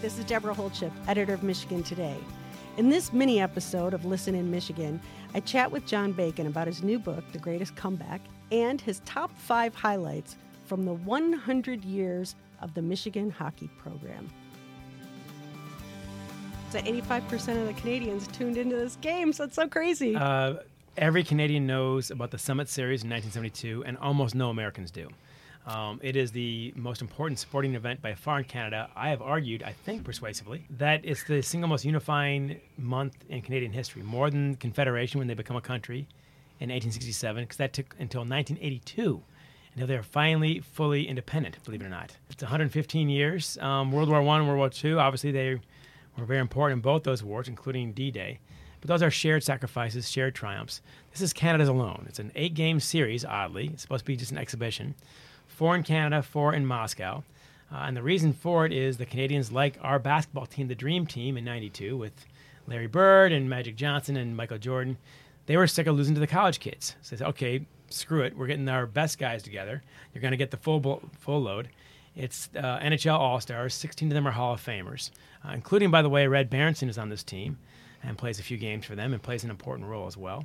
This is Deborah Holdship, editor of Michigan Today. In this mini episode of Listen in Michigan, I chat with John Bacon about his new book, The Greatest Comeback, and his top five highlights from the 100 years of the Michigan hockey program. So 85% of the Canadians tuned into this game, so it's so crazy. Uh, every Canadian knows about the Summit Series in 1972, and almost no Americans do. Um, it is the most important sporting event by far in Canada. I have argued, I think persuasively, that it's the single most unifying month in Canadian history, more than Confederation when they become a country in 1867, because that took until 1982 until they're finally fully independent, believe it or not. It's 115 years. Um, World War I, World War II, obviously they were very important in both those wars, including D-Day. But those are shared sacrifices, shared triumphs. This is Canada's alone. It's an eight-game series, oddly. It's supposed to be just an exhibition four in Canada, four in Moscow. Uh, and the reason for it is the Canadians, like our basketball team, the Dream Team in '92, with Larry Bird and Magic Johnson and Michael Jordan, they were sick of losing to the college kids. So they said, okay, screw it. We're getting our best guys together. You're going to get the full full load. It's uh, NHL All Stars. 16 of them are Hall of Famers, uh, including, by the way, Red Berenson is on this team and plays a few games for them and plays an important role as well.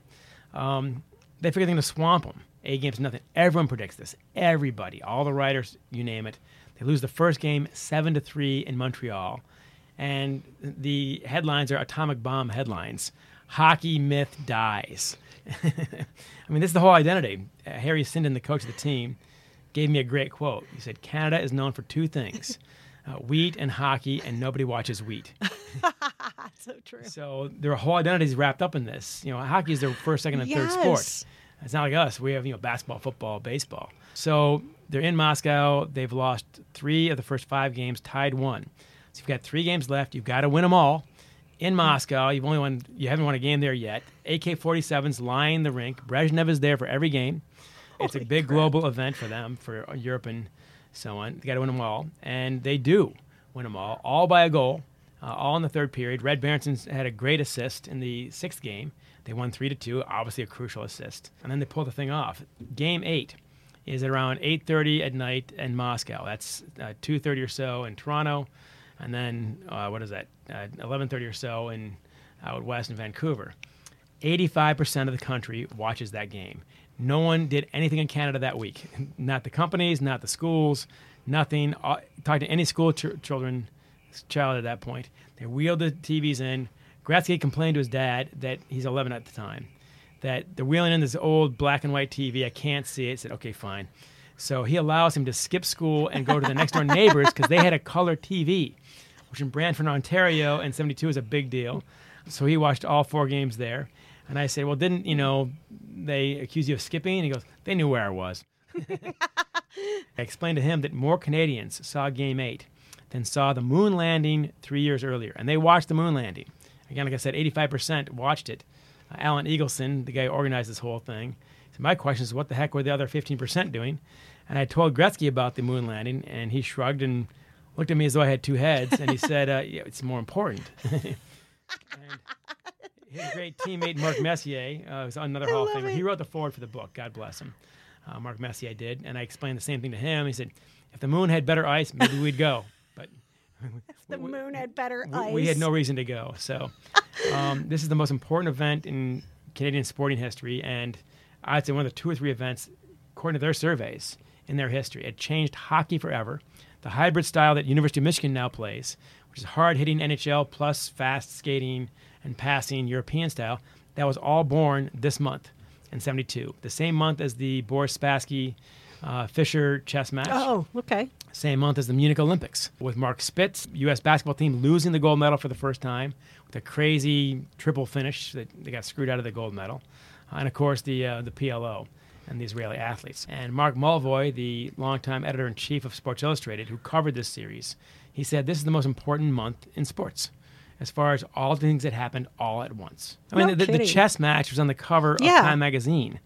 Um, they figure they're going to swamp them. A game's nothing. Everyone predicts this. Everybody, all the writers, you name it. They lose the first game seven to three in Montreal, and the headlines are atomic bomb headlines. Hockey myth dies. I mean, this is the whole identity. Uh, Harry Sinden, the coach of the team, gave me a great quote. He said, "Canada is known for two things." Uh, wheat and hockey, and nobody watches wheat. so true. So their whole identity is wrapped up in this. You know, hockey is their first, second, and yes. third sport. It's not like us. We have you know basketball, football, baseball. So they're in Moscow. They've lost three of the first five games, tied one. So you've got three games left. You've got to win them all. In Moscow, you've only won. You haven't won a game there yet. AK-47s line the rink. Brezhnev is there for every game. It's Holy a big crap. global event for them, for Europe and so on. They got to win them all, and they do win them all, all by a goal, uh, all in the third period. Red Berenson had a great assist in the sixth game. They won three to two, obviously a crucial assist, and then they pull the thing off. Game eight is around 8:30 at night in Moscow. That's uh, 2:30 or so in Toronto, and then uh, what is that? Uh, 11:30 or so in out west in Vancouver. 85% of the country watches that game. No one did anything in Canada that week. Not the companies, not the schools, nothing. Uh, talk to any school ch- children, child at that point. They wheeled the TVs in. Gretzky complained to his dad that he's 11 at the time, that they're wheeling in this old black and white TV. I can't see it. Said, okay, fine. So he allows him to skip school and go to the next door neighbors because they had a color TV, which in Brantford, Ontario, in '72 is a big deal. So he watched all four games there. And I say, well, didn't you know they accuse you of skipping? And he goes, they knew where I was. I explained to him that more Canadians saw Game Eight than saw the moon landing three years earlier, and they watched the moon landing. Again, like I said, 85% watched it. Uh, Alan Eagleson, the guy who organized this whole thing, so my question is, what the heck were the other 15% doing? And I told Gretzky about the moon landing, and he shrugged and looked at me as though I had two heads, and he said, uh, yeah, "It's more important." and his great teammate Mark Messier uh, was another I Hall of Famer. He wrote the forward for the book. God bless him. Uh, Mark Messier did, and I explained the same thing to him. He said, "If the moon had better ice, maybe we'd go." The we- moon had better we, ice. we had no reason to go. So um, this is the most important event in Canadian sporting history, and I'd say one of the two or three events, according to their surveys, in their history. It changed hockey forever. The hybrid style that University of Michigan now plays, which is hard-hitting NHL plus fast skating and passing European style, that was all born this month in '72, the same month as the Boris Spassky uh, Fischer chess match Oh, okay. same month as the Munich Olympics, with Mark Spitz, U.S. basketball team losing the gold medal for the first time with a crazy triple finish that they got screwed out of the gold medal, Uh, and of course the uh, the PLO and the Israeli athletes. And Mark Mulvoy, the longtime editor in chief of Sports Illustrated, who covered this series, he said this is the most important month in sports. As far as all the things that happened all at once. I mean, No the, the chess match was on the cover Yeah. of Time magazine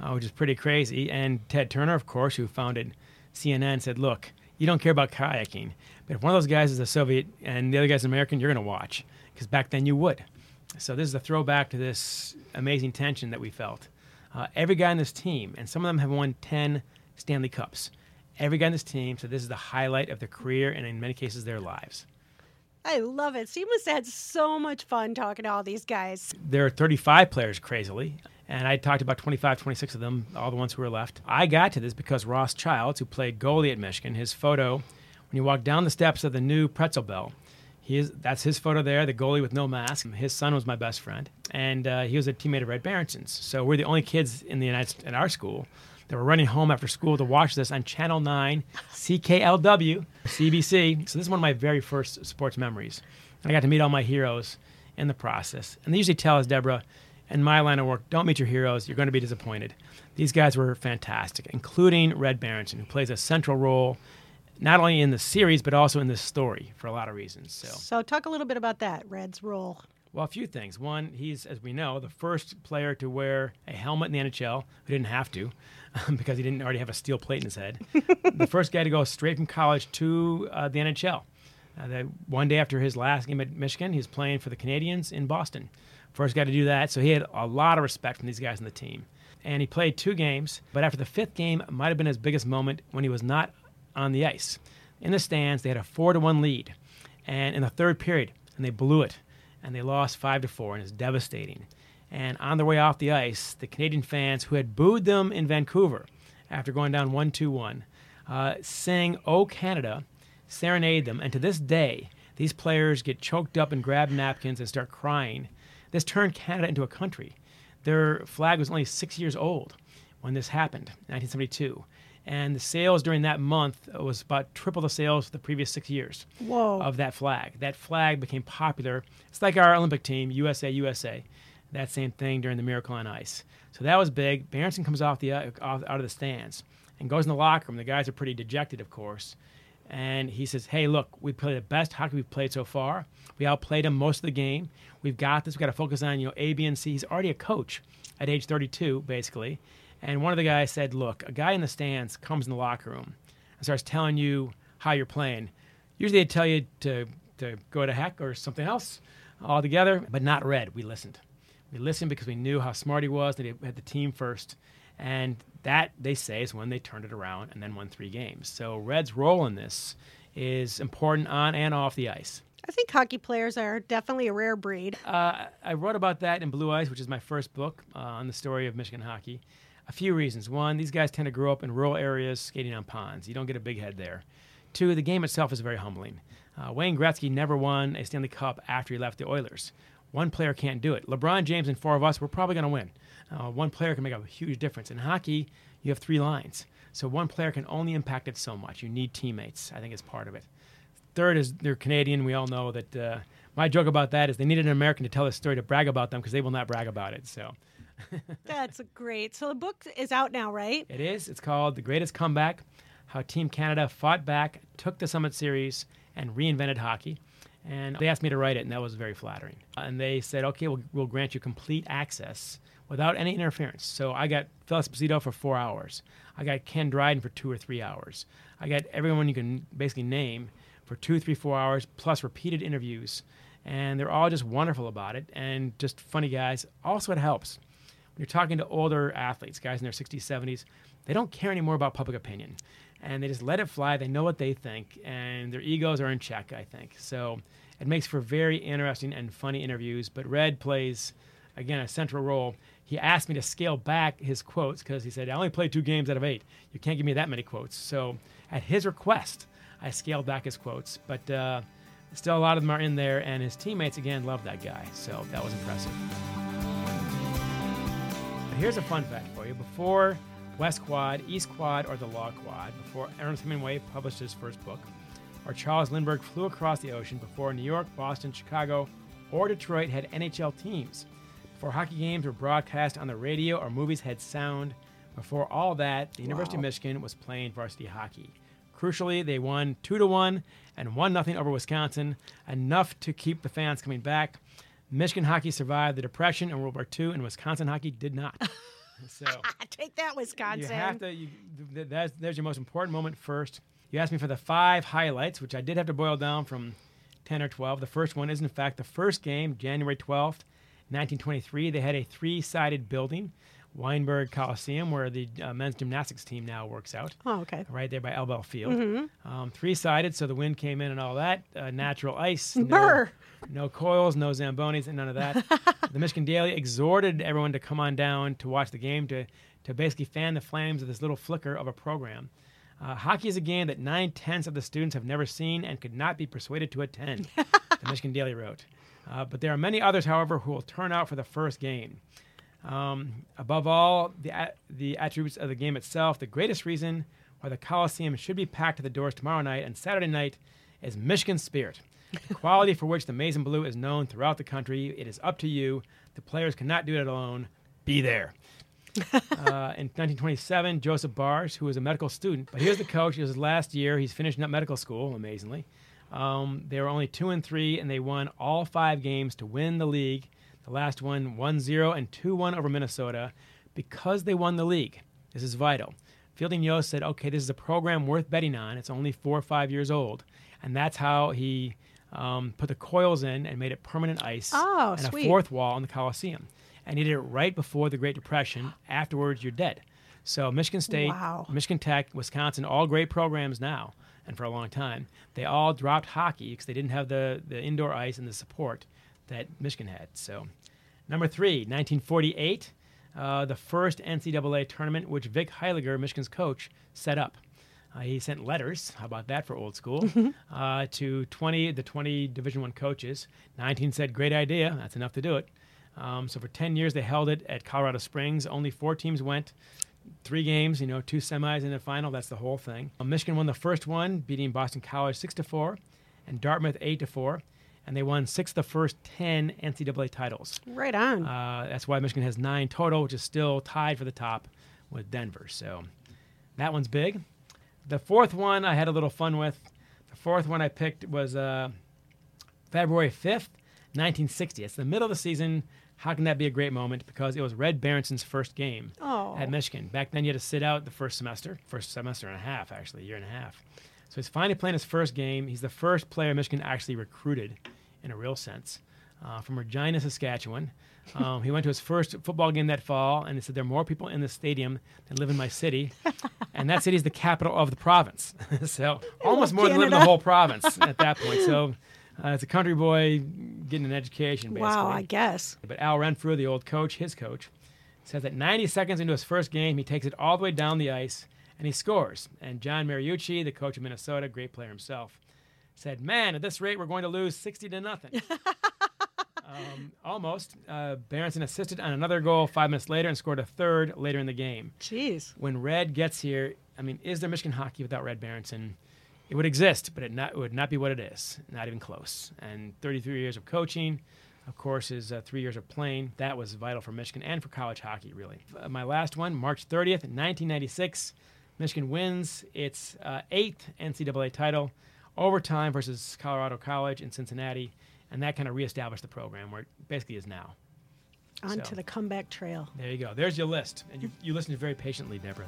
uh, which is pretty crazy. And Ted Turner, of course, who founded CNN, said, "Look, you don't care about kayaking, but if one of those guys is a Soviet and the other guy's an American, you're going to watch because back then you would." So this is a throwback to this amazing tension that we felt. Uh, every guy on this team, and some of them have won ten Stanley Cups. Every guy on this team said this is the highlight of their career and in many cases their lives. I love it. So you must have had so much fun talking to all these guys. There are 35 players, crazily. And I talked about 25, 26 of them, all the ones who were left. I got to this because Ross Childs, who played goalie at Michigan, his photo, when you walk down the steps of the new Pretzel Bell, he is, that's his photo there, the goalie with no mask. His son was my best friend, and uh, he was a teammate of Red Berenson's. So we're the only kids in the United in our school that were running home after school to watch this on Channel 9, CKLW, CBC. So this is one of my very first sports memories. And I got to meet all my heroes in the process. And they usually tell us, Deborah, in my line of work, don't meet your heroes. You're going to be disappointed. These guys were fantastic, including Red Berenson, who plays a central role not only in the series but also in the story for a lot of reasons. So, so talk a little bit about that Red's role. Well, a few things. One, he's, as we know, the first player to wear a helmet in the NHL who didn't have to because he didn't already have a steel plate in his head. the first guy to go straight from college to uh, the NHL. Uh, the, one day after his last game at Michigan, he's playing for the Canadiens in Boston. First guy to do that, so he had a lot of respect from these guys on the team. And he played two games, but after the fifth game, might have been his biggest moment when he was not on the ice. In the stands, they had a four to one lead, and in the third period, and they blew it, and they lost five to four, and it's devastating. And on their way off the ice, the Canadian fans who had booed them in Vancouver after going down one two one, uh, sang "Oh Canada," serenade them, and to this day, these players get choked up and grab napkins and start crying this turned Canada into a country. Their flag was only six years old when this happened, 1972. And the sales during that month was about triple the sales of the previous six years Whoa. of that flag. That flag became popular. It's like our Olympic team, USA, USA. That same thing during the Miracle on Ice. So that was big. Berenson comes off the uh, off, out of the stands and goes in the locker room. The guys are pretty dejected, of course. And he says, Hey, look, we played the best hockey we've played so far. We outplayed them most of the game. We've got this. We've got to focus on, you know, A, B, and C. He's already a coach at age 32, basically. And one of the guys said, Look, a guy in the stands comes in the locker room and starts telling you how you're playing. Usually they tell you to, to go to heck or something else altogether, but not Red. We listened. We listened because we knew how smart he was, that he had the team first. And that, they say, is when they turned it around and then won three games. So Red's role in this is important on and off the ice. I think hockey players are definitely a rare breed. Uh, I wrote about that in Blue Ice, which is my first book uh, on the story of Michigan hockey. A few reasons. One, these guys tend to grow up in rural areas skating on ponds. You don't get a big head there. Two, the game itself is very humbling. Uh, Wayne Gretzky never won a Stanley Cup after he left the Oilers. One player can't do it. LeBron James and four of us, we're probably going to win. Uh, one player can make a huge difference. In hockey, you have three lines. So one player can only impact it so much. You need teammates, I think, is part of it. Third is they're Canadian. We all know that. Uh, my joke about that is they needed an American to tell this story to brag about them because they will not brag about it. So. That's great. So the book is out now, right? It is. It's called The Greatest Comeback How Team Canada Fought Back, Took the Summit Series, and Reinvented Hockey. And they asked me to write it, and that was very flattering. And they said, okay, we'll, we'll grant you complete access without any interference. So I got Phil Esposito for four hours. I got Ken Dryden for two or three hours. I got everyone you can basically name for two, three, four hours, plus repeated interviews. And they're all just wonderful about it and just funny guys. Also, it helps. When you're talking to older athletes, guys in their 60s, 70s, they don't care anymore about public opinion. And they just let it fly. They know what they think, and their egos are in check, I think. So it makes for very interesting and funny interviews. But Red plays, again, a central role he asked me to scale back his quotes because he said, I only played two games out of eight. You can't give me that many quotes. So, at his request, I scaled back his quotes. But uh, still, a lot of them are in there, and his teammates, again, love that guy. So, that was impressive. Here's a fun fact for you. Before West Quad, East Quad, or the Law Quad, before Ernest Hemingway published his first book, or Charles Lindbergh flew across the ocean before New York, Boston, Chicago, or Detroit had NHL teams before hockey games were broadcast on the radio or movies had sound, before all that, the wow. University of Michigan was playing varsity hockey. Crucially, they won 2 to 1 and 1 nothing over Wisconsin, enough to keep the fans coming back. Michigan hockey survived the Depression and World War II, and Wisconsin hockey did not. So take that, Wisconsin. You have to. You, that's, there's your most important moment first. You asked me for the five highlights, which I did have to boil down from 10 or 12. The first one is, in fact, the first game, January 12th, 1923, they had a three sided building Weinberg Coliseum, where the uh, men's gymnastics team now works out. Oh, okay. Right there by Elbel Field. Mm-hmm. Um, three sided, so the wind came in and all that. Uh, natural ice. No, no coils, no Zambonis, and none of that. the Michigan Daily exhorted everyone to come on down to watch the game to, to basically fan the flames of this little flicker of a program. Uh, hockey is a game that nine tenths of the students have never seen and could not be persuaded to attend, the Michigan Daily wrote. Uh, but there are many others, however, who will turn out for the first game. Um, above all, the, a- the attributes of the game itself, the greatest reason why the Coliseum should be packed to the doors tomorrow night and Saturday night is Michigan spirit, the quality for which the Maize and Blue is known throughout the country. It is up to you. The players cannot do it alone. Be there. uh, in 1927, Joseph Barss, who was a medical student, but here's the coach. It was his last year. He's finishing up medical school, amazingly. Um, they were only two and three, and they won all five games to win the league. The last one, 1-0 and 2-1 over Minnesota, because they won the league. This is vital. Fielding Yost said, "Okay, this is a program worth betting on. It's only four or five years old, and that's how he um, put the coils in and made it permanent ice Oh, and sweet. a fourth wall in the Coliseum. And he did it right before the Great Depression. Afterwards, you're dead. So Michigan State, Wow. Michigan Tech, Wisconsin, all great programs now, and for a long time, they all dropped hockey because they didn't have the, the indoor ice and the support that Michigan had. So, number three, 1948, uh, the first NCAA tournament which Vic Heyliger, Michigan's coach, set up. Uh, he sent letters. How about that for old school? uh, to 20 the 20 Division One coaches. 19 said, "Great idea. That's enough to do it." Um, so for 10 years they held it at Colorado Springs. Only four teams went. Three games, you know, two semis and a final. That's the whole thing. Uh, Michigan won the first one, beating Boston College six to four, and Dartmouth eight to four, and they won six of the first 10 NCAA titles. Right on. Uh, that's why Michigan has nine total, which is still tied for the top with Denver. So that one's big. The fourth one I had a little fun with. The fourth one I picked was uh, February 5th, 1960. It's the middle of the season. How can that be a great moment? Because it was Red Berenson's first game oh. at Michigan. Back then, you had to sit out the first semester, first semester and a half, actually, a year and a half. So he's finally playing his first game. He's the first player Michigan actually recruited in a real sense uh, from Regina, Saskatchewan. Um, he went to his first football game that fall, and he said, There are more people in the stadium than live in my city. and that city is the capital of the province. so almost more than live in the whole province at that point. So uh, it's a country boy getting an education, basically. wow, I guess. But Al Renfrew, the old coach, his coach, says that 90 seconds into his first game, he takes it all the way down the ice and he scores. And John Mariucci, the coach of Minnesota, great player himself, said, "Man, at this rate, we're going to lose 60 to nothing." um, almost. Uh, Berenson assisted on another goal five minutes later and scored a third later in the game. Jeez. When Red gets here, I mean, is there Michigan hockey without Red Berenson? It would exist, but it, not, it would not be what it is. Not even close. And 33 years of coaching, of course, is uh, three years of playing. That was vital for Michigan and for college hockey, really. Uh, my last one, March 30th, 1996. Michigan wins its uh, eighth NCAA title, overtime versus Colorado College in Cincinnati, and that kind of reestablished the program where it basically is now. Onto So. the comeback trail. There you go. There's your list, and you, you listened very patiently, Deborah.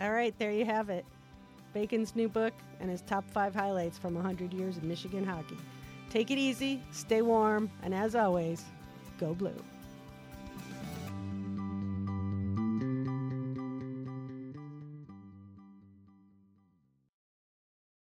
All right, there you have it. Bacon's new book and his top five highlights from 100 years of Michigan hockey. Take it easy, stay warm, and as always, go blue.